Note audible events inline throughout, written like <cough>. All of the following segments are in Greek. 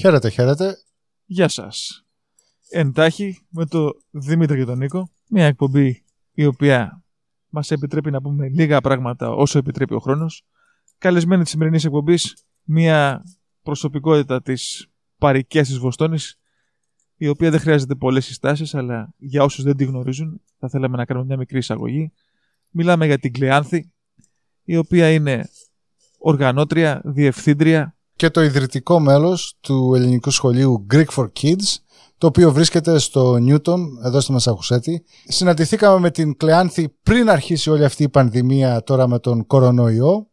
Χαίρετε, χαίρετε. Γεια σας. Εντάχει με το Δημήτρη και τον Νίκο. Μια εκπομπή η οποία μας επιτρέπει να πούμε λίγα πράγματα όσο επιτρέπει ο χρόνος. Καλεσμένη της σημερινής εκπομπής μια προσωπικότητα της παρικίας της Βοστόνης η οποία δεν χρειάζεται πολλές συστάσεις αλλά για όσους δεν τη γνωρίζουν θα θέλαμε να κάνουμε μια μικρή εισαγωγή. Μιλάμε για την Κλεάνθη η οποία είναι οργανώτρια, διευθύντρια και το ιδρυτικό μέλος του ελληνικού σχολείου Greek for Kids, το οποίο βρίσκεται στο Newton, εδώ στη Μασαχουσέτη. Συναντηθήκαμε με την Κλεάνθη πριν αρχίσει όλη αυτή η πανδημία τώρα με τον κορονοϊό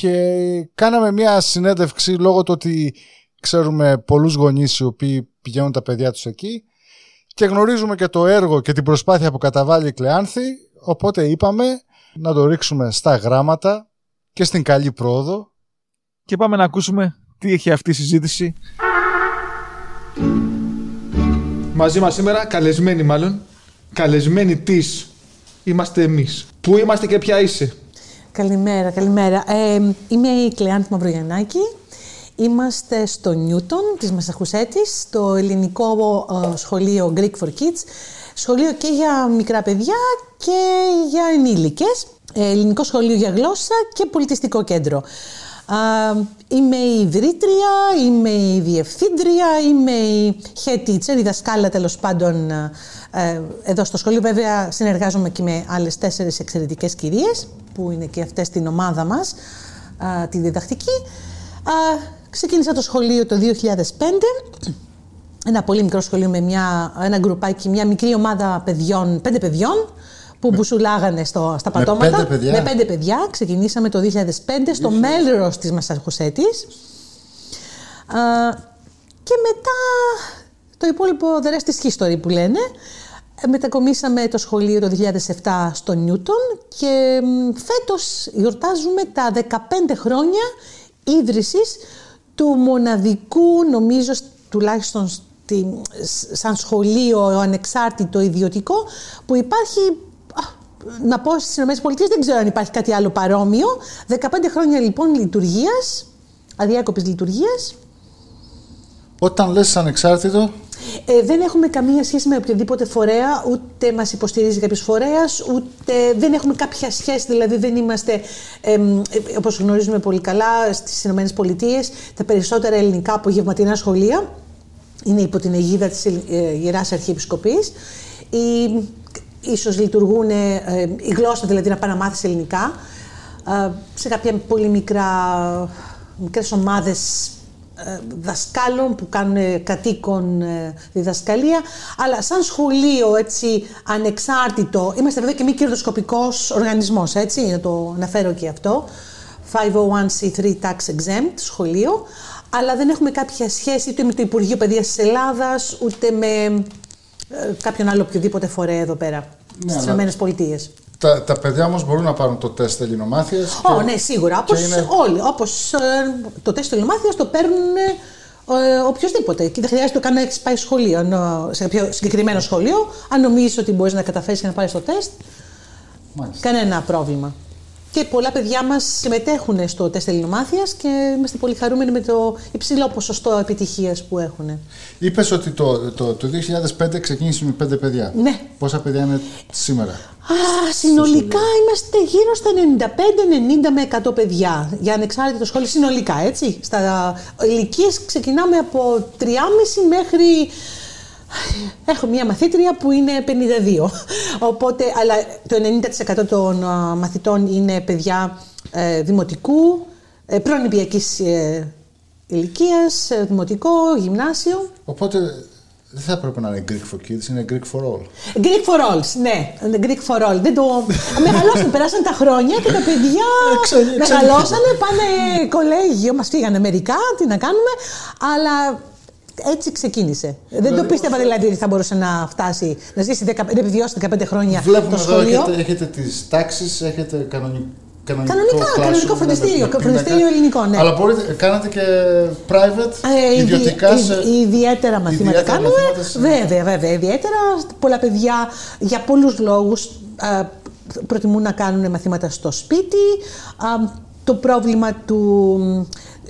και κάναμε μια συνέντευξη λόγω του ότι ξέρουμε πολλούς γονείς οι οποίοι πηγαίνουν τα παιδιά τους εκεί και γνωρίζουμε και το έργο και την προσπάθεια που καταβάλει η Κλεάνθη, οπότε είπαμε να το ρίξουμε στα γράμματα και στην καλή πρόοδο και πάμε να ακούσουμε τι έχει αυτή η συζήτηση. Μαζί μας σήμερα, καλεσμένοι μάλλον, καλεσμένοι της, είμαστε εμείς. Πού είμαστε και ποια είσαι; Καλημέρα, καλημέρα. Ε, είμαι η Κλεάνθη Μαυρογιαννάκη. Είμαστε στο Νιούτον της Μασαχουσέτης, στο ελληνικό ε, σχολείο Greek for Kids. Σχολείο και για μικρά παιδιά και για ενήλικες. Ε, ελληνικό σχολείο για γλώσσα και πολιτιστικό κέντρο είμαι η ιδρύτρια, είμαι η διευθύντρια, είμαι η head teacher, η δασκάλα τέλος πάντων ε, εδώ στο σχολείο. Βέβαια συνεργάζομαι και με άλλες τέσσερις εξαιρετικές κυρίες που είναι και αυτές στην ομάδα μας, τη διδακτική. Ξεκίνησα το σχολείο το 2005 ένα πολύ μικρό σχολείο με μια, ένα γκρουπάκι, μια μικρή ομάδα παιδιών, πέντε παιδιών, που μπουσουλάγανε στο, στα πατώματα. Με πέντε παιδιά. Με πέντε παιδιά. Ξεκινήσαμε το 2005 στο Μέλρος της Μασαρχουσέτης. και μετά το υπόλοιπο the rest is history που λένε. Ε, μετακομίσαμε το σχολείο το 2007 στο Νιούτον και φέτος γιορτάζουμε τα 15 χρόνια ίδρυσης του μοναδικού, νομίζω τουλάχιστον σαν σχολείο ανεξάρτητο ιδιωτικό που υπάρχει να πω στις ΗΠΑ δεν ξέρω αν υπάρχει κάτι άλλο παρόμοιο. 15 χρόνια λοιπόν λειτουργίας, αδιάκοπης λειτουργίας. Όταν λες ανεξάρτητο. Ε, δεν έχουμε καμία σχέση με οποιοδήποτε φορέα, ούτε μας υποστηρίζει κάποιος φορέας, ούτε δεν έχουμε κάποια σχέση, δηλαδή δεν είμαστε, ε, όπως γνωρίζουμε πολύ καλά, στις ΗΠΑ τα περισσότερα ελληνικά απογευματινά σχολεία είναι υπό την αιγίδα της ε, Ιεράς Αρχιεπισκοπής. Η ίσως λειτουργούν, ε, η γλώσσα δηλαδή να πάει να μάθεις ελληνικά, ε, σε κάποια πολύ μικρά, μικρές ομάδες ε, δασκάλων που κάνουν κατοίκον διδασκαλία, αλλά σαν σχολείο έτσι ανεξάρτητο, είμαστε βέβαια και μη κερδοσκοπικός οργανισμός, έτσι, να το αναφέρω και αυτό, 501c3 tax exempt σχολείο, αλλά δεν έχουμε κάποια σχέση ούτε με το Υπουργείο Παιδείας της Ελλάδας, ούτε με ε, κάποιον άλλο οποιοδήποτε φορέα εδώ πέρα ναι, στις ΗΠΑ. Τα, τα παιδιά όμως μπορούν να πάρουν το τεστ ελληνομάθειας. Ω, ναι, σίγουρα. Όπως είναι... όλοι. Όπως, ε, το τεστ ελληνομάθειας το παίρνουν ε, οποιοδήποτε. Και δεν χρειάζεται καν να έχεις πάει σχολείο, σε κάποιο συγκεκριμένο σχολείο. Αν νομίζεις ότι μπορείς να καταφέρεις και να πάρεις το τεστ, Μάλιστα. κανένα πρόβλημα. Και πολλά παιδιά μας συμμετέχουν στο τεστ ελληνομάθειας και είμαστε πολύ χαρούμενοι με το υψηλό ποσοστό επιτυχίας που έχουν. Είπες ότι το, το, το 2005 ξεκίνησε με πέντε παιδιά. Ναι. Πόσα παιδιά είναι σήμερα; Α, συνολικά είμαστε γύρω στα 95-90 με 100 παιδιά για ανεξάρτητο σχολείο. Συνολικά, έτσι. Στα ηλικίες ξεκινάμε από 3,5 μέχρι Έχω μία μαθήτρια που είναι 52. Οπότε, αλλά το 90% των μαθητών είναι παιδιά ε, δημοτικού, ε, προανηπιακής ε, ηλικίας, ε, δημοτικό, γυμνάσιο. Οπότε δεν θα έπρεπε να είναι Greek for kids, είναι Greek for all. Greek for all, ναι. Greek for all. Δεν το... Μεγαλώσαν, περάσαν τα χρόνια και τα παιδιά μεγαλώσανε, πάνε κολέγιο, μας φύγανε μερικά, τι να κάνουμε, αλλά έτσι ξεκίνησε. Δεν το πίστευα δηλαδή ότι θα μπορούσε να φτάσει, να ζήσει, να επιβιώσει 15 χρόνια Βλέπουμε το σχολείο. Βλέπουμε εδώ έχετε, έχετε τις τάξεις, έχετε κανονικό Κανονικό, Κανονικά, classroom, κανονικό ναι, φροντιστήριο, με πίνακα. φροντιστήριο ελληνικό, ναι. Αλλά μπορείτε, κάνατε και private, Ε, ιδιωτικά ιδι- σε... ιδι- ιδιαίτερα μαθήματα ιδιαίτερα κάνουμε. μαθήματα σε- Βέβαια, βέβαια. Ιδιαίτερα πολλά παιδιά για πολλούς λόγους α, προτιμούν να κάνουν μαθήματα στο σπίτι. Α, το πρόβλημα του,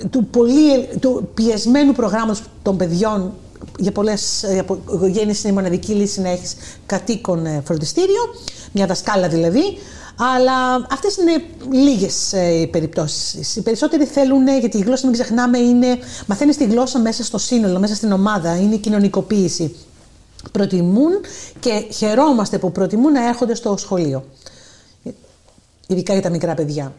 του, πολύ, του πιεσμένου προγράμματος των παιδιών για πολλές για πο- οικογένειες είναι η μοναδική λύση να έχεις κατοίκον ε, φροντιστήριο, μια δασκάλα δηλαδή. Αλλά αυτές είναι λίγες οι περιπτώσεις. Οι περισσότεροι θέλουν, γιατί η γλώσσα, μην ξεχνάμε, είναι. Μαθαίνεις τη γλώσσα μέσα στο σύνολο, μέσα στην ομάδα. Είναι η κοινωνικοποίηση. Προτιμούν και χαιρόμαστε που προτιμούν να έρχονται στο σχολείο. Ειδικά για τα μικρά παιδιά.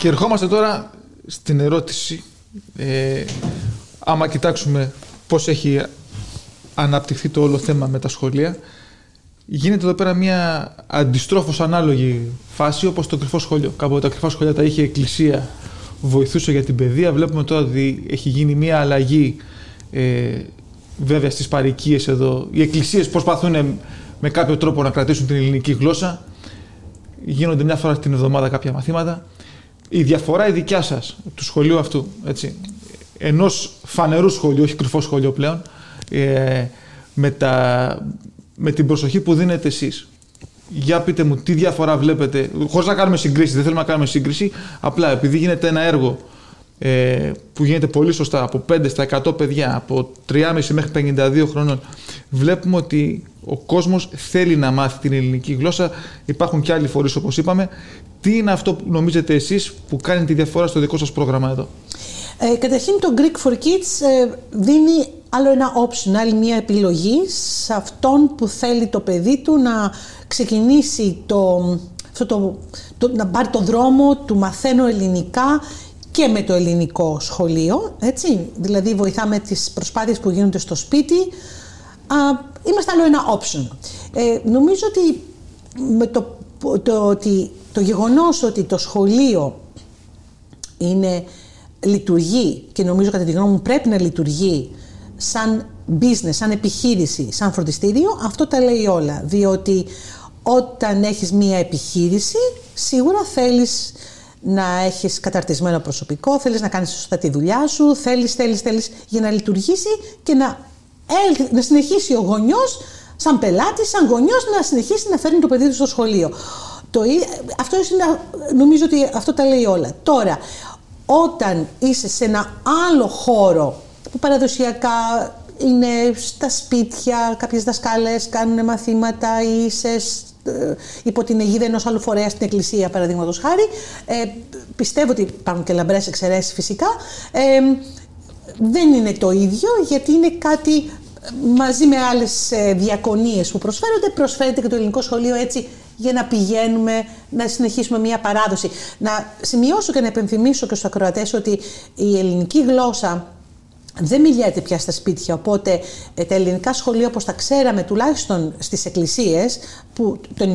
Και ερχόμαστε τώρα στην ερώτηση, ε, άμα κοιτάξουμε πώς έχει αναπτυχθεί το όλο θέμα με τα σχολεία, γίνεται εδώ πέρα μια αντιστρόφως ανάλογη φάση όπως το κρυφό σχολείο. Κάποτε τα κρυφά σχολεία τα είχε η εκκλησία, βοηθούσε για την παιδεία. Βλέπουμε τώρα ότι έχει γίνει μια αλλαγή ε, βέβαια στις παροικίες εδώ. Οι εκκλησίες προσπαθούν με κάποιο τρόπο να κρατήσουν την ελληνική γλώσσα. Γίνονται μια φορά την εβδομάδα κάποια μαθήματα. Η διαφορά η δικιά σας του σχολείου αυτού, έτσι, ενός φανερού σχολείου, όχι κρυφό σχολείο πλέον, ε, με, τα, με την προσοχή που δίνετε εσείς. Για πείτε μου τι διαφορά βλέπετε, χωρίς να κάνουμε συγκρίση, δεν θέλουμε να κάνουμε σύγκριση, απλά επειδή γίνεται ένα έργο ε, που γίνεται πολύ σωστά από 5 στα 100 παιδιά, από 3,5 μέχρι 52 χρονών, βλέπουμε ότι ο κόσμος θέλει να μάθει την ελληνική γλώσσα. Υπάρχουν και άλλοι φορείς όπως είπαμε. Τι είναι αυτό που νομίζετε εσείς που κάνει τη διαφορά στο δικό σας πρόγραμμα εδώ; Ε, καταρχήν το Greek for Kids ε, δίνει άλλο ένα option, άλλη μια επιλογή σε αυτόν που θέλει το παιδί του να ξεκινήσει το, αυτό το, το, να πάρει το δρόμο του μαθαίνω ελληνικά και με το ελληνικό σχολείο, έτσι. Δηλαδή βοηθάμε τις προσπάθειες που γίνονται στο σπίτι. Α, είμαστε άλλο ένα option. Ε, νομίζω ότι με το, το, ότι το γεγονός ότι το σχολείο είναι, λειτουργεί και νομίζω κατά τη γνώμη μου πρέπει να λειτουργεί σαν business, σαν επιχείρηση, σαν φροντιστήριο, αυτό τα λέει όλα. Διότι όταν έχεις μία επιχείρηση, σίγουρα θέλεις να έχεις καταρτισμένο προσωπικό, θέλεις να κάνεις σωστά τη δουλειά σου, θέλεις, θέλεις, θέλεις για να λειτουργήσει και να, έλ- να συνεχίσει ο γονιός σαν πελάτης, σαν γονιός να συνεχίσει να φέρνει το παιδί του στο σχολείο. Το, ί- αυτό είναι, νομίζω ότι αυτό τα λέει όλα. Τώρα, όταν είσαι σε ένα άλλο χώρο που παραδοσιακά είναι στα σπίτια, κάποιες δασκάλες κάνουν μαθήματα ή είσαι σ- ε, υπό την αιγίδα ενός άλλου φορέα στην εκκλησία παραδείγματος χάρη. Ε, πιστεύω ότι υπάρχουν και λαμπρές εξαιρέσεις φυσικά. Ε, δεν είναι το ίδιο γιατί είναι κάτι ε, μαζί με άλλες ε, διακονίες που προσφέρονται, προσφέρεται και το ελληνικό σχολείο έτσι για να πηγαίνουμε, να συνεχίσουμε μια παράδοση. Να σημειώσω και να επενθυμίσω και στους ακροατές ότι η ελληνική γλώσσα δεν μιλιέται πια στα σπίτια, οπότε ε, τα ελληνικά σχολεία όπως τα ξέραμε τουλάχιστον στις εκκλησίες που το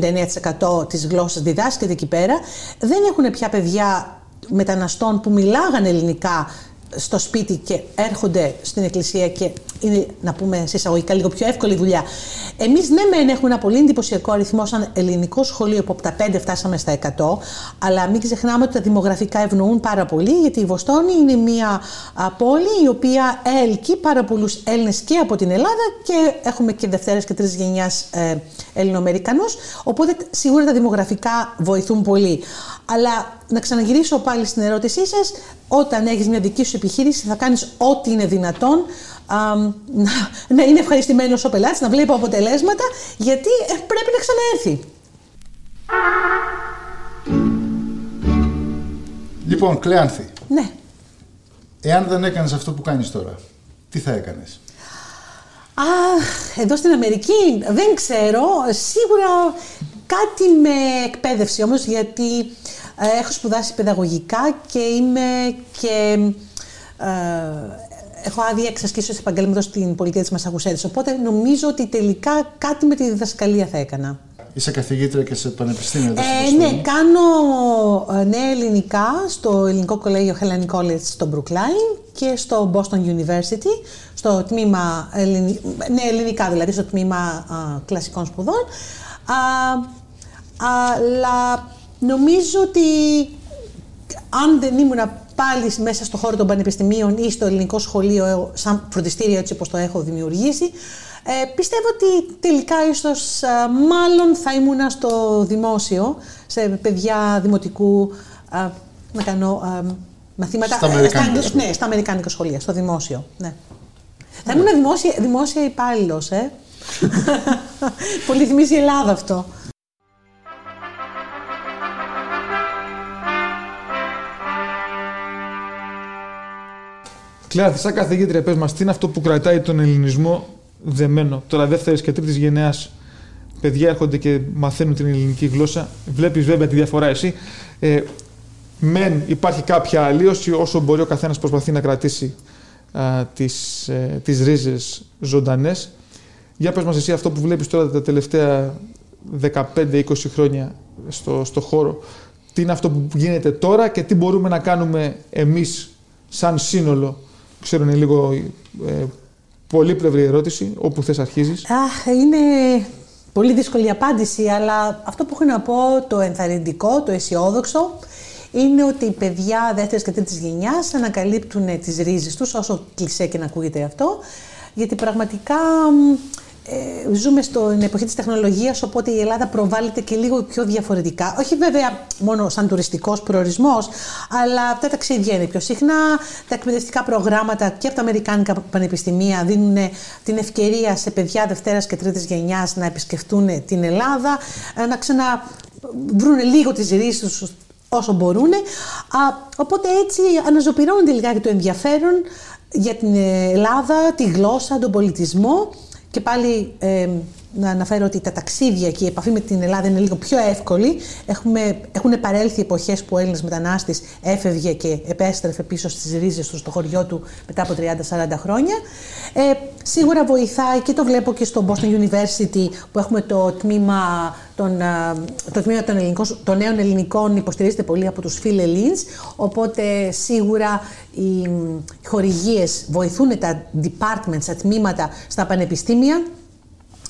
99% της γλώσσας διδάσκεται εκεί πέρα δεν έχουν πια παιδιά μεταναστών που μιλάγαν ελληνικά στο σπίτι και έρχονται στην εκκλησία και είναι, να πούμε σε εισαγωγικά, λίγο πιο εύκολη δουλειά. Εμείς, ναι, μεν έχουμε ένα πολύ εντυπωσιακό αριθμό σαν ελληνικό σχολείο που από τα 5 φτάσαμε στα 100, αλλά μην ξεχνάμε ότι τα δημογραφικά ευνοούν πάρα πολύ, γιατί η Βοστόνη είναι μια α, πόλη η οποία έλκει πάρα πολλούς Έλληνες και από την Ελλάδα και έχουμε και δευτέρας και τρίτη γενιάς ε, Ελληνοαμερικανούς. Οπότε σίγουρα τα δημογραφικά βοηθούν πολύ. Αλλά να ξαναγυρίσω πάλι στην ερώτησή σας, όταν έχεις μια δική σου επιχείρηση, θα κάνεις ό,τι είναι δυνατόν α, να, να είναι ευχαριστημένος ο πελάτης, να βλέπει αποτελέσματα, γιατί ε, πρέπει να ξαναέρθει. Λοιπόν, Κλεάνθη, Ναι. εάν δεν έκανες αυτό που κάνεις τώρα, τι θα έκανες; Α, εδώ στην Αμερική δεν ξέρω. Σίγουρα κάτι με εκπαίδευση όμως γιατί ε, έχω σπουδάσει παιδαγωγικά και είμαι και ε, έχω άδεια εξασκήσεως επαγγέλματος στην πολιτεία της Μασαχουσέτης. Οπότε νομίζω ότι τελικά κάτι με τη διδασκαλία θα έκανα. Είσαι καθηγήτρια και σε πανεπιστήμιο εδώ Ε, στην ναι, Βοστόνη. κάνω ε, νέα ελληνικά στο ελληνικό κολέγιο Hellenic College στο Brookline και στο Boston University, στο τμήμα, ελληνι... ναι, ελληνικά δηλαδή, στο τμήμα α, κλασικών σπουδών. Α, αλλά νομίζω ότι αν δεν ήμουν πάλι μέσα στο χώρο των πανεπιστημίων ή στο ελληνικό σχολείο σαν φροντιστήριο έτσι όπως το έχω δημιουργήσει, ε, πιστεύω ότι τελικά ίσως ε, μάλλον θα ήμουν στο δημόσιο, σε παιδιά δημοτικού, ε, να κάνω ε, μαθήματα. Στα αμερικάνικα στα, ναι, στα αμερικάνικα σχολεία, στο δημόσιο. Ναι. Θα ήμουν δημόσια, δημόσια υπάλληλος, ε. <laughs> Πολύ θυμίζει η Ελλάδα αυτό. Κλέα, σαν καθηγήτρια, πες μας, τι είναι αυτό που κρατάει τον ελληνισμό δεμένο; Τώρα δεύτερη και τρίτης γενεά παιδιά έρχονται και μαθαίνουν την ελληνική γλώσσα. Βλέπεις βέβαια τη διαφορά εσύ. Ε, μεν υπάρχει κάποια αλλίωση όσο μπορεί ο καθένας προσπαθεί να κρατήσει α, τις, ε, τις ρίζες ζωντανές. Για πες μας εσύ αυτό που βλέπεις τώρα τα τελευταία 15-20 χρόνια στο, στο χώρο. Τι είναι αυτό που γίνεται τώρα και τι μπορούμε να κάνουμε εμείς σαν σύνολο. Ξέρω είναι λίγο ε, πολύπλευρη ερώτηση, όπου θες αρχίζεις. Αχ, είναι πολύ δύσκολη απάντηση, αλλά αυτό που έχω να πω, το ενθαρρυντικό, το αισιόδοξο, είναι ότι οι παιδιά δεύτερης και τρίτης γενιάς ανακαλύπτουν τις ρίζες τους, όσο κλεισέ και να ακούγεται αυτό, γιατί πραγματικά ε, ζούμε στην εποχή της τεχνολογίας, οπότε η Ελλάδα προβάλλεται και λίγο πιο διαφορετικά. Όχι βέβαια μόνο σαν τουριστικός προορισμός, αλλά τα ταξίδια είναι πιο συχνά, τα εκπαιδευτικά προγράμματα και από τα Αμερικάνικα πανεπιστημία δίνουν την ευκαιρία σε παιδιά Δευτέρας και Τρίτης γενιάς να επισκεφτούν την Ελλάδα, ε, να ξαναβρούν λίγο τις ρίζες τους όσο μπορούν. Οπότε έτσι αναζωπηρώνεται λιγάκι το ενδιαφέρον για την Ελλάδα, τη γλώσσα, τον πολιτισμό και πάλι ε, να αναφέρω ότι τα ταξίδια και η επαφή με την Ελλάδα είναι λίγο πιο εύκολη. Έχουμε, έχουν παρέλθει εποχές που ο Έλληνας μετανάστης έφευγε και επέστρεφε πίσω στις ρίζες του στο χωριό του μετά από 30-40 χρόνια. Ε, σίγουρα βοηθάει και το βλέπω και στο Boston University που έχουμε το τμήμα των, το τμήμα των, ελληνικών, των νέων ελληνικών υποστηρίζεται πολύ από τους Ελλήνες, οπότε σίγουρα οι χορηγίες βοηθούν τα departments, τα τμήματα στα πανεπιστήμια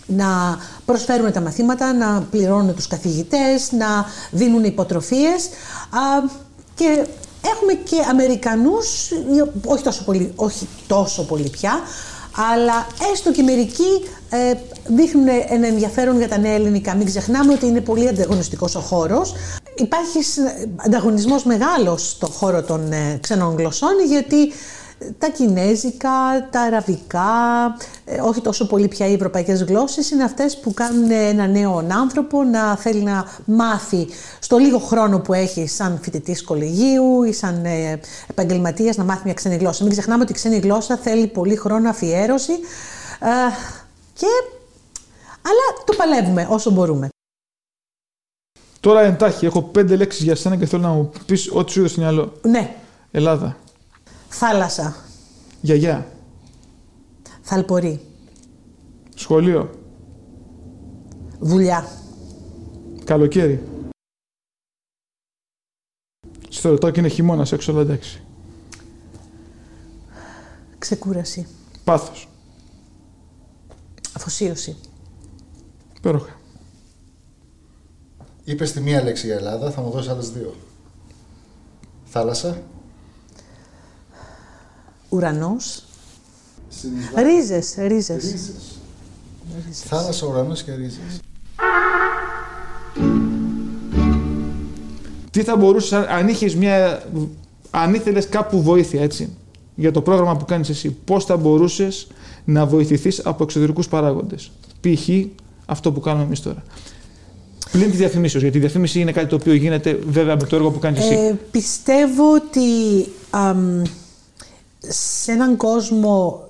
να προσφέρουν τα μαθήματα, να πληρώνουν τους καθηγητές, να δίνουν υποτροφίες και έχουμε και Αμερικανούς, όχι τόσο πολύ, όχι τόσο πολύ πια, αλλά έστω και μερικοί ε, δείχνουν ένα ενδιαφέρον για τα νέα ελληνικά. Μην ξεχνάμε ότι είναι πολύ ανταγωνιστικός ο χώρος. Υπάρχει ανταγωνισμός μεγάλος στον χώρο των ε, ξενών γλωσσών, γιατί τα κινέζικα, τα αραβικά, ε, όχι τόσο πολύ πια οι ευρωπαϊκές γλώσσες, είναι αυτές που κάνουν ένα νέο άνθρωπο να θέλει να μάθει στο λίγο χρόνο που έχει σαν φοιτητής κολεγίου ή σαν ε, επαγγελματίας να μάθει μια ξένη γλώσσα. Μην ξεχνάμε ότι η ξένη γλώσσα θέλει πολύ χρόνο αφιέρωση ε, και... αλλά το παλεύουμε όσο μπορούμε. Τώρα εντάχει, έχω πέντε λέξεις για σένα και θέλω να μου πεις ό,τι σου είδε στο μυαλό. Ναι. Ελλάδα. Θάλασσα. Γιαγιά. Θαλπορή. Σχολείο. Δουλειά. Καλοκαίρι. Στο ρωτάω και είναι χειμώνας έξω, αλλά εντάξει. Ξεκούραση. Πάθος. Αφοσίωση. Υπέροχα. Είπες τη μία λέξη για Ελλάδα, θα μου δώσεις άλλες δύο. Θάλασσα. Ουρανός. Ρίζες, ρίζες. Ρίζες. Θάλασσα, ουρανός και ρίζες. Τι θα μπορούσες, αν είχες μια. Αν ήθελες κάπου βοήθεια, έτσι, για το πρόγραμμα που κάνεις εσύ, πώς θα μπορούσες να βοηθηθείς από εξωτερικούς παράγοντες; Π.χ. αυτό που κάνουμε εμείς τώρα. Πλην της διαφημίσεως, γιατί η διαφήμιση είναι κάτι το οποίο γίνεται βέβαια με το έργο που κάνεις εσύ. Ε, πιστεύω ότι αμ, σε έναν κόσμο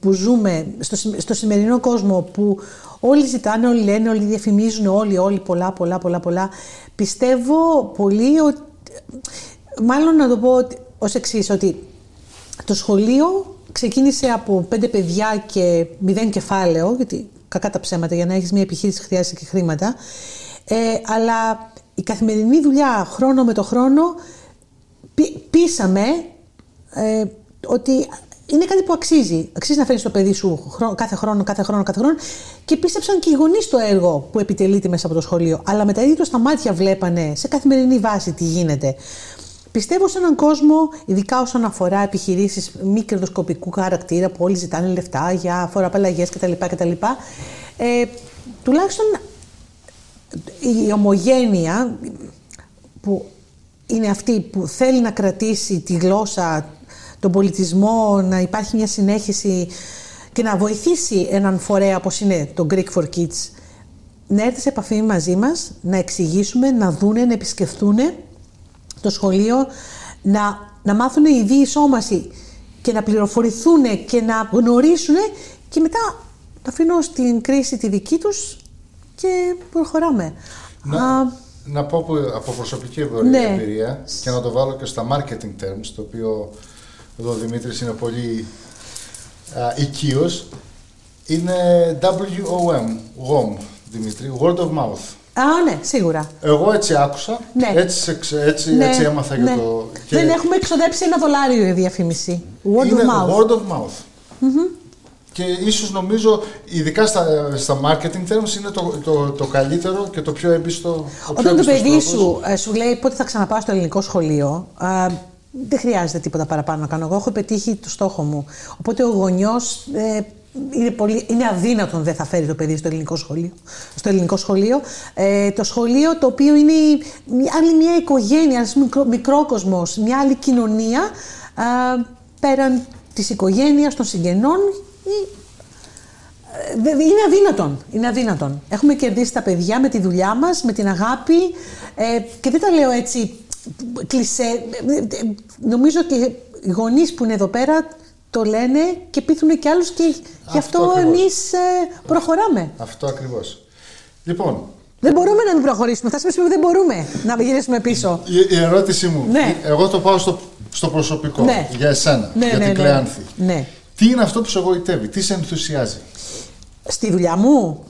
που ζούμε, στο, σημ- στο σημερινό κόσμο που όλοι ζητάνε, όλοι λένε, όλοι διαφημίζουν, όλοι, όλοι πολλά, πολλά, πολλά, πολλά, πιστεύω πολύ ότι, μάλλον να το πω ότι- ως εξής ότι το σχολείο ξεκίνησε από πέντε παιδιά και μηδέν κεφάλαιο, γιατί κακά τα ψέματα, για να έχεις μια επιχείρηση χρειάζεσαι και χρήματα, ε, αλλά η καθημερινή δουλειά χρόνο με το χρόνο πεί- πείσαμε ε, ότι είναι κάτι που αξίζει. Αξίζει να φέρεις το παιδί σου χρό- κάθε χρόνο, κάθε χρόνο, κάθε χρόνο. Και πίστεψαν και οι γονείς το έργο που επιτελείται μέσα από το σχολείο. Αλλά με τα ίδια τους τα μάτια βλέπανε σε καθημερινή βάση τι γίνεται. Πιστεύω σε έναν κόσμο, ειδικά όσον αφορά επιχειρήσεις μη κερδοσκοπικού χαρακτήρα που όλοι ζητάνε λεφτά για φοροαπαλλαγές κτλ. κτλ. Ε, τουλάχιστον η ομογένεια που είναι αυτή που θέλει να κρατήσει τη γλώσσα, τον πολιτισμό, να υπάρχει μια συνέχιση και να βοηθήσει έναν φορέα όπως είναι το Greek for Kids να έρθει σε επαφή μαζί μας, να εξηγήσουμε, να δούνε, να επισκεφθούν το σχολείο, να, να μάθουν η διεισόμαση και να πληροφορηθούν και να γνωρίσουν και μετά να αφήνω στην κρίση τη δική τους και προχωράμε. Να, Α, να πω από, από προσωπική εμπειρία Ναι. εμπειρία και να το βάλω και στα marketing terms, το οποίο εδώ ο Δημήτρης είναι πολύ α, οικείος. Είναι WOM, WOM, Δημήτρη, word of mouth. Α, ναι, σίγουρα. Εγώ έτσι άκουσα, Ναι. έτσι, σε ξε- έτσι, Ναι, έτσι έμαθα ναι. για το... και Δεν έχουμε εξοδέψει ένα δολάριο η διαφήμιση. Word είναι of mouth. word of mouth. Και ίσως νομίζω, ειδικά στα, στα marketing terms, είναι το, το, το καλύτερο και το πιο έμπιστο. ο πιο Όταν το έμπιστος παιδί τρόπος. σου ε, σου λέει πότε θα ξαναπάω στο ελληνικό σχολείο, α, δεν χρειάζεται τίποτα παραπάνω να κάνω. Εγώ έχω πετύχει το στόχο μου. Οπότε ο γονιός ε, είναι, πολύ, είναι αδύνατον δεν θα φέρει το παιδί στο ελληνικό σχολείο. Στο ελληνικό σχολείο. Ε, το σχολείο το οποίο είναι μια, άλλη μια οικογένεια, ένας μικρό, μικρόκοσμος, μια άλλη κοινωνία α, πέραν της οικογένειας, των συγγενών ή ε, δε- είναι αδύνατον. Είναι αδύνατον. Έχουμε κερδίσει τα παιδιά με τη δουλειά μας, με την αγάπη ε, και δεν τα λέω έτσι κλισέ. Ε, ε, Νομίζω ότι οι γονείς που είναι εδώ πέρα το λένε και πείθουν και άλλους και γι' αυτό ακριβώς. εμείς ε, προχωράμε. Αυτό ακριβώς. Λοιπόν, Δεν μπορούμε να μην προχωρήσουμε. Φτάσαμε στο σημείο που δεν μπορούμε να γυρίσουμε πίσω. η, η ερώτησή μου, Ναι. εγώ το πάω στο, στο προσωπικό, Ναι. για εσένα, Ναι, για ναι, την ναι. Κλεάνθη. Ναι. Τι είναι αυτό που σε εγωιτεύει, τι σε ενθουσιάζει; Στη δουλειά μου.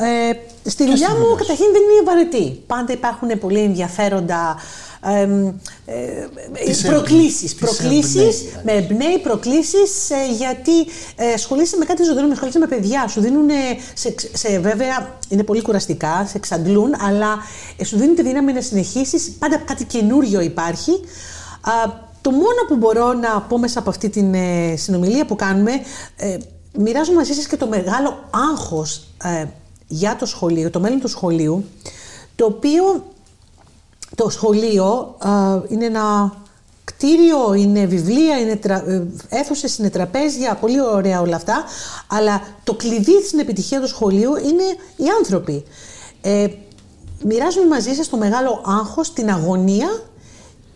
Ε, στη Και δουλειά στη μου δουλειά σου. καταρχήν δεν είναι βαρετή. Πάντα υπάρχουν πολύ ενδιαφέροντα εμ, ε, Τι σε προκλήσεις. εμπνέει, τις σε προκλήσεις εμπνέει, με εμπνέει προκλήσεις ε, γιατί ε, ασχολείσαι με κάτι ζωντανό, ασχολείσαι με παιδιά. Σου δίνουν, σε, σε, βέβαια είναι πολύ κουραστικά, σε εξαντλούν, αλλά ε, σου δίνουν τη δύναμη να συνεχίσεις. Πάντα κάτι καινούριο υπάρχει. Α, το μόνο που μπορώ να πω μέσα από αυτή την ε, συνομιλία που κάνουμε, ε, μοιράζομαι μαζί σας και το μεγάλο άγχος ε, για το σχολείο, το μέλλον του σχολείου, το οποίο το σχολείο α, είναι ένα κτίριο, είναι βιβλία, είναι τρα, ε, αίθουσες, είναι τραπέζια, πολύ ωραία όλα αυτά, αλλά το κλειδί στην επιτυχία του σχολείου είναι οι άνθρωποι. Ε, μοιράζομαι μαζί σας το μεγάλο άγχος, την αγωνία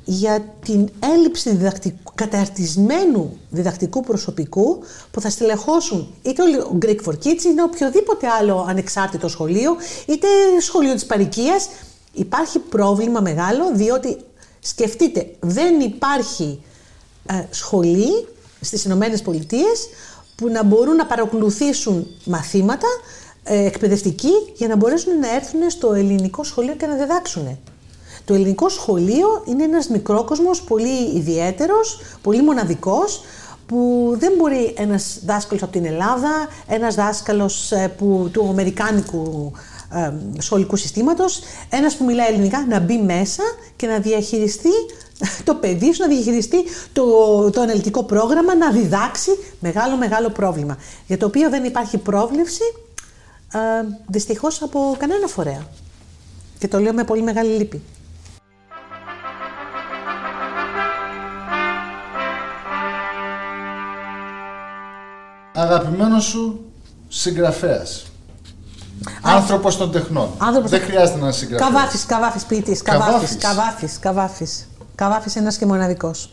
για την έλλειψη διδακτικού, καταρτισμένου διδακτικού προσωπικού που θα στελεχώσουν είτε ο Greek for Kids είτε οποιοδήποτε άλλο ανεξάρτητο σχολείο είτε σχολείο της παροικίας. Υπάρχει πρόβλημα μεγάλο διότι σκεφτείτε δεν υπάρχει ε, σχολή στις Ηνωμένες Πολιτείες που να μπορούν να παρακολουθήσουν μαθήματα ε, εκπαιδευτικοί για να μπορέσουν να έρθουν στο ελληνικό σχολείο και να διδάξουν. Το ελληνικό σχολείο είναι ένας μικρόκοσμος πολύ ιδιαίτερος, πολύ μοναδικός, που δεν μπορεί ένας δάσκαλος από την Ελλάδα, ένας δάσκαλος ε, που, του αμερικάνικου ε, σχολικού συστήματος, ένας που μιλάει ελληνικά να μπει μέσα και να διαχειριστεί <laughs> το παιδί σου, να διαχειριστεί το, το αναλυτικό πρόγραμμα, να διδάξει μεγάλο μεγάλο πρόβλημα, για το οποίο δεν υπάρχει πρόβλεψη ε, δυστυχώς από κανένα φορέα. Και το λέω με πολύ μεγάλη λύπη. Αγαπημένος σου συγγραφέας. Άνθρωπος των τεχνών. Άνθρωπος Δεν των- χρειάζεται να είναι συγγραφέα. Καβάφη, καβάφη, ποιητής. Καβάφη, Καβάφης. καβάφη, καβάφη. Καβάφη ένας και μοναδικός.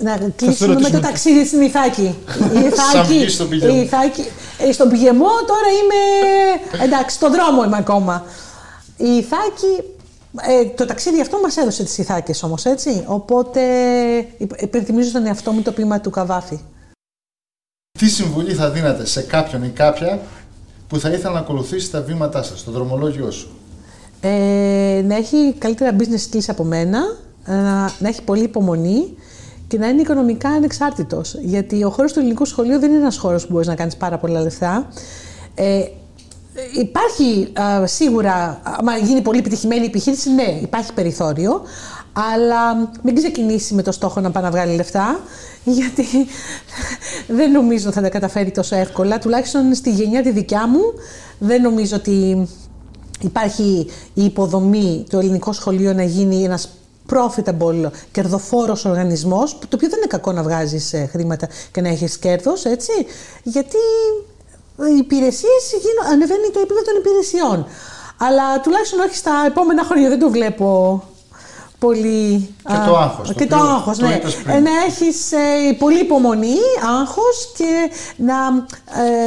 Να κλείσουμε με το ρωτήσουμε. ταξίδι στην Ιθάκη. <laughs> Η Σαν βγει στον πηγεμό. η Ιθάκη, ε, στον πηγεμό τώρα είμαι. Εντάξει, στον δρόμο είμαι ακόμα. Η Ιθάκη. Ε, το ταξίδι αυτό μας έδωσε τις Ιθάκες όμως, έτσι. Οπότε υπενθυμίζω στον εαυτό μου το ποίημα του Καβάφη. Τι συμβουλή θα δίνατε σε κάποιον ή κάποια που θα ήθελα να ακολουθήσει τα βήματά σας, το δρομολόγιο σου; Ε, να έχει καλύτερα business skills από μένα, να, να έχει πολύ υπομονή και να είναι οικονομικά ανεξάρτητος. Γιατί ο χώρος του ελληνικού σχολείου δεν είναι ένας χώρος που μπορείς να κάνεις πάρα πολλά λεφτά. Ε, υπάρχει α, σίγουρα, άμα γίνει πολύ επιτυχημένη επιχείρηση, ναι, υπάρχει περιθώριο, αλλά μην ξεκινήσει με το στόχο να πάει να βγάλει λεφτά, γιατί δεν νομίζω θα τα καταφέρει τόσο εύκολα. Τουλάχιστον στη γενιά τη δικιά μου, δεν νομίζω ότι υπάρχει η υποδομή το ελληνικό σχολείο να γίνει ένας profitable, κερδοφόρος οργανισμός, το οποίο δεν είναι κακό να βγάζεις ε, χρήματα και να έχεις κέρδος, έτσι, γιατί οι υπηρεσίες ανεβαίνει το επίπεδο των υπηρεσιών. Αλλά τουλάχιστον όχι στα επόμενα χρόνια, δεν το βλέπω πολύ... Και το άγχος. Και το, το άγχος, ναι. Ε, να έχεις ε, πολύ υπομονή, άγχος και να,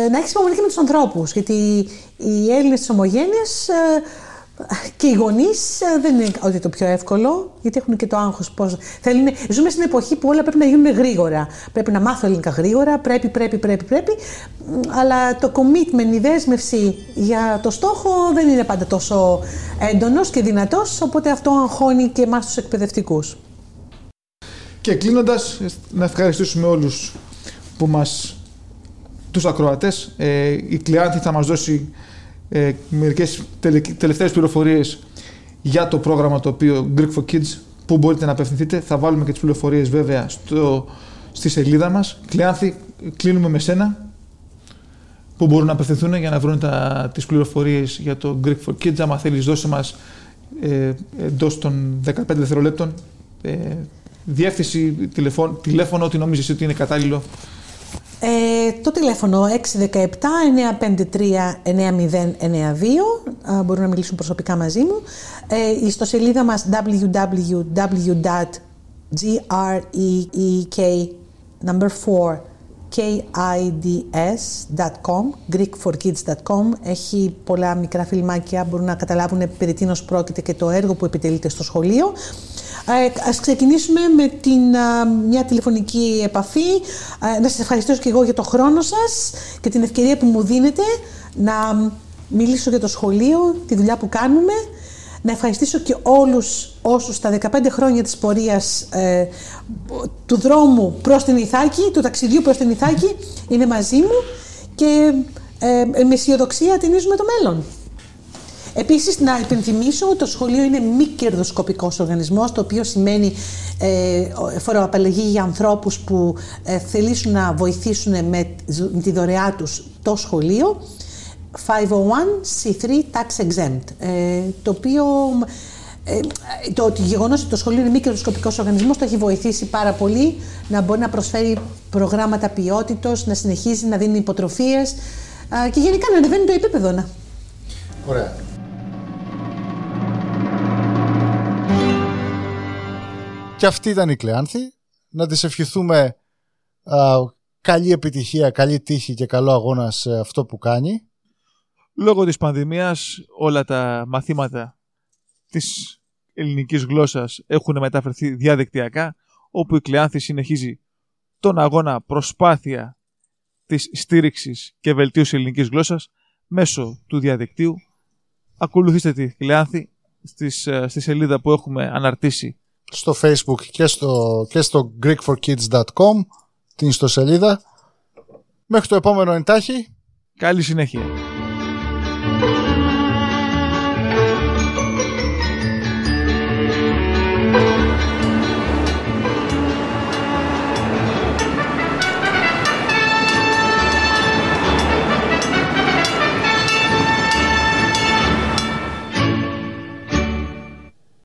ε, να έχεις υπομονή και με τους ανθρώπους. Γιατί οι Έλληνες της ομογένειας ε, και οι γονείς ε, δεν είναι ότι το πιο εύκολο, γιατί έχουν και το άγχος. Θέλουν... Ζούμε στην εποχή που όλα πρέπει να γίνουν γρήγορα. Πρέπει να μάθω ελληνικά γρήγορα, πρέπει, πρέπει, πρέπει, πρέπει. Αλλά το commitment, η δέσμευση για το στόχο δεν είναι πάντα τόσο έντονος και δυνατός. Οπότε αυτό αγχώνει και εμάς τους εκπαιδευτικούς. Και κλείνοντας, να ευχαριστήσουμε όλους που μας. τους ακροατές. Ε, η Κλειάνθη θα μας δώσει ε, μερικές τελε, τελευταίες πληροφορίες για το πρόγραμμα το οποίο Greek for Kids που μπορείτε να απευθυνθείτε. Θα βάλουμε και τις πληροφορίες βέβαια στο, στη σελίδα μας. Κλειάνθη, κλείνουμε με σένα που μπορούν να απευθυνθούν για να βρουν τα, τις πληροφορίες για το Greek for Kids. Άμα θέλεις δώσε μας ε, εντός των 15 δευτερολέπτων ε, διεύθυνση, τηλεφώνο, τηλέφωνο, ό,τι νομίζεις ότι είναι κατάλληλο ε, το τηλέφωνο 617-953-9092 μπορούν να μιλήσουν προσωπικά μαζί μου. Ε, η ιστοσελίδα μας www.greek number 4 kids.com, greekforkids.com. Έχει πολλά μικρά φιλμάκια, μπορούν να καταλάβουν περί τίνος πρόκειται και το έργο που επιτελείται στο σχολείο. Ε, ας ξεκινήσουμε με την, μια τηλεφωνική επαφή. να σας ευχαριστήσω και εγώ για το χρόνο σας και την ευκαιρία που μου δίνετε να μιλήσω για το σχολείο, τη δουλειά που κάνουμε. Να ευχαριστήσω και όλους όσους τα 15 χρόνια της πορείας ε, του δρόμου προς την Ιθάκη, του ταξιδιού προς την Ιθάκη, είναι μαζί μου και ε, με αισιοδοξία ταινίζουμε το μέλλον. Επίσης, να υπενθυμίσω ότι το σχολείο είναι μη κερδοσκοπικός οργανισμός, το οποίο σημαίνει ε, φοροαπαλλαγή για ανθρώπους που ε, θελήσουν να βοηθήσουν με, τη δωρεά τους το σχολείο. 501c3 tax exempt. Ε, το οποίο. Ε, το ότι γεγονός ότι το σχολείο είναι μη κερδοσκοπικός οργανισμός το έχει βοηθήσει πάρα πολύ να μπορεί να προσφέρει προγράμματα ποιότητος, να συνεχίζει να δίνει υποτροφίες και γενικά να ανεβαίνει το επίπεδο. Ωραία. Και αυτή ήταν η Κλεάνθη. Να της ευχηθούμε α, καλή επιτυχία, καλή τύχη και καλό αγώνα σε αυτό που κάνει. Λόγω της πανδημίας όλα τα μαθήματα της ελληνικής γλώσσας έχουν μεταφερθεί διαδικτυακά όπου η Κλεάνθη συνεχίζει τον αγώνα προσπάθεια της στήριξης και βελτίωσης ελληνικής γλώσσας μέσω του διαδικτύου. Ακολουθήστε τη Κλεάνθη ε, στη σελίδα που έχουμε αναρτήσει στο facebook και στο, και στο greekforkids.com την ιστοσελίδα. Μέχρι το επόμενο εντάχει. Καλή συνέχεια.